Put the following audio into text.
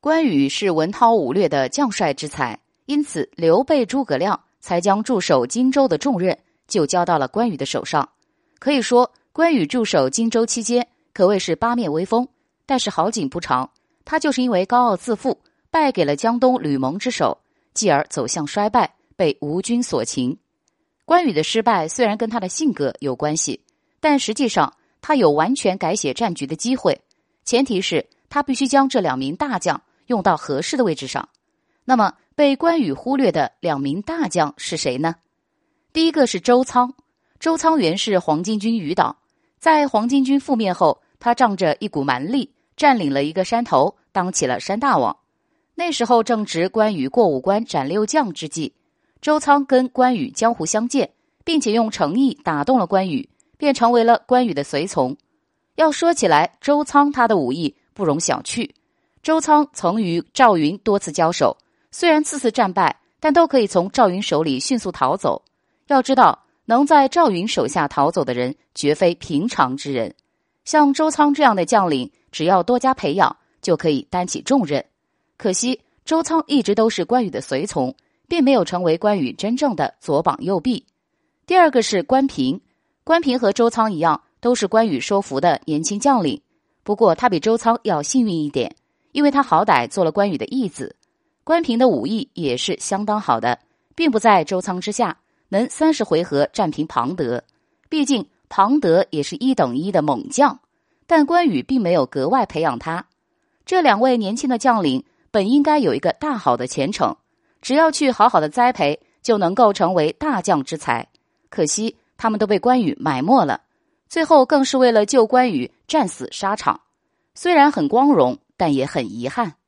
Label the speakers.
Speaker 1: 关羽是文韬武略的将帅之才，因此刘备、诸葛亮才将驻守荆州的重任就交到了关羽的手上。可以说，关羽驻守荆州期间可谓是八面威风。但是好景不长，他就是因为高傲自负，败给了江东吕蒙之手，继而走向衰败，被吴军所擒。关羽的失败虽然跟他的性格有关系，但实际上他有完全改写战局的机会，前提是他必须将这两名大将用到合适的位置上。那么被关羽忽略的两名大将是谁呢？第一个是周仓，周仓原是黄巾军余党，在黄巾军覆灭后，他仗着一股蛮力。占领了一个山头，当起了山大王。那时候正值关羽过五关斩六将之际，周仓跟关羽江湖相见，并且用诚意打动了关羽，便成为了关羽的随从。要说起来，周仓他的武艺不容小觑。周仓曾与赵云多次交手，虽然次次战败，但都可以从赵云手里迅速逃走。要知道，能在赵云手下逃走的人，绝非平常之人。像周仓这样的将领。只要多加培养，就可以担起重任。可惜周仓一直都是关羽的随从，并没有成为关羽真正的左膀右臂。第二个是关平，关平和周仓一样，都是关羽收服的年轻将领。不过他比周仓要幸运一点，因为他好歹做了关羽的义子。关平的武艺也是相当好的，并不在周仓之下，能三十回合战平庞德。毕竟庞德也是一等一的猛将。但关羽并没有格外培养他，这两位年轻的将领本应该有一个大好的前程，只要去好好的栽培，就能够成为大将之才。可惜他们都被关羽埋没了，最后更是为了救关羽战死沙场，虽然很光荣，但也很遗憾。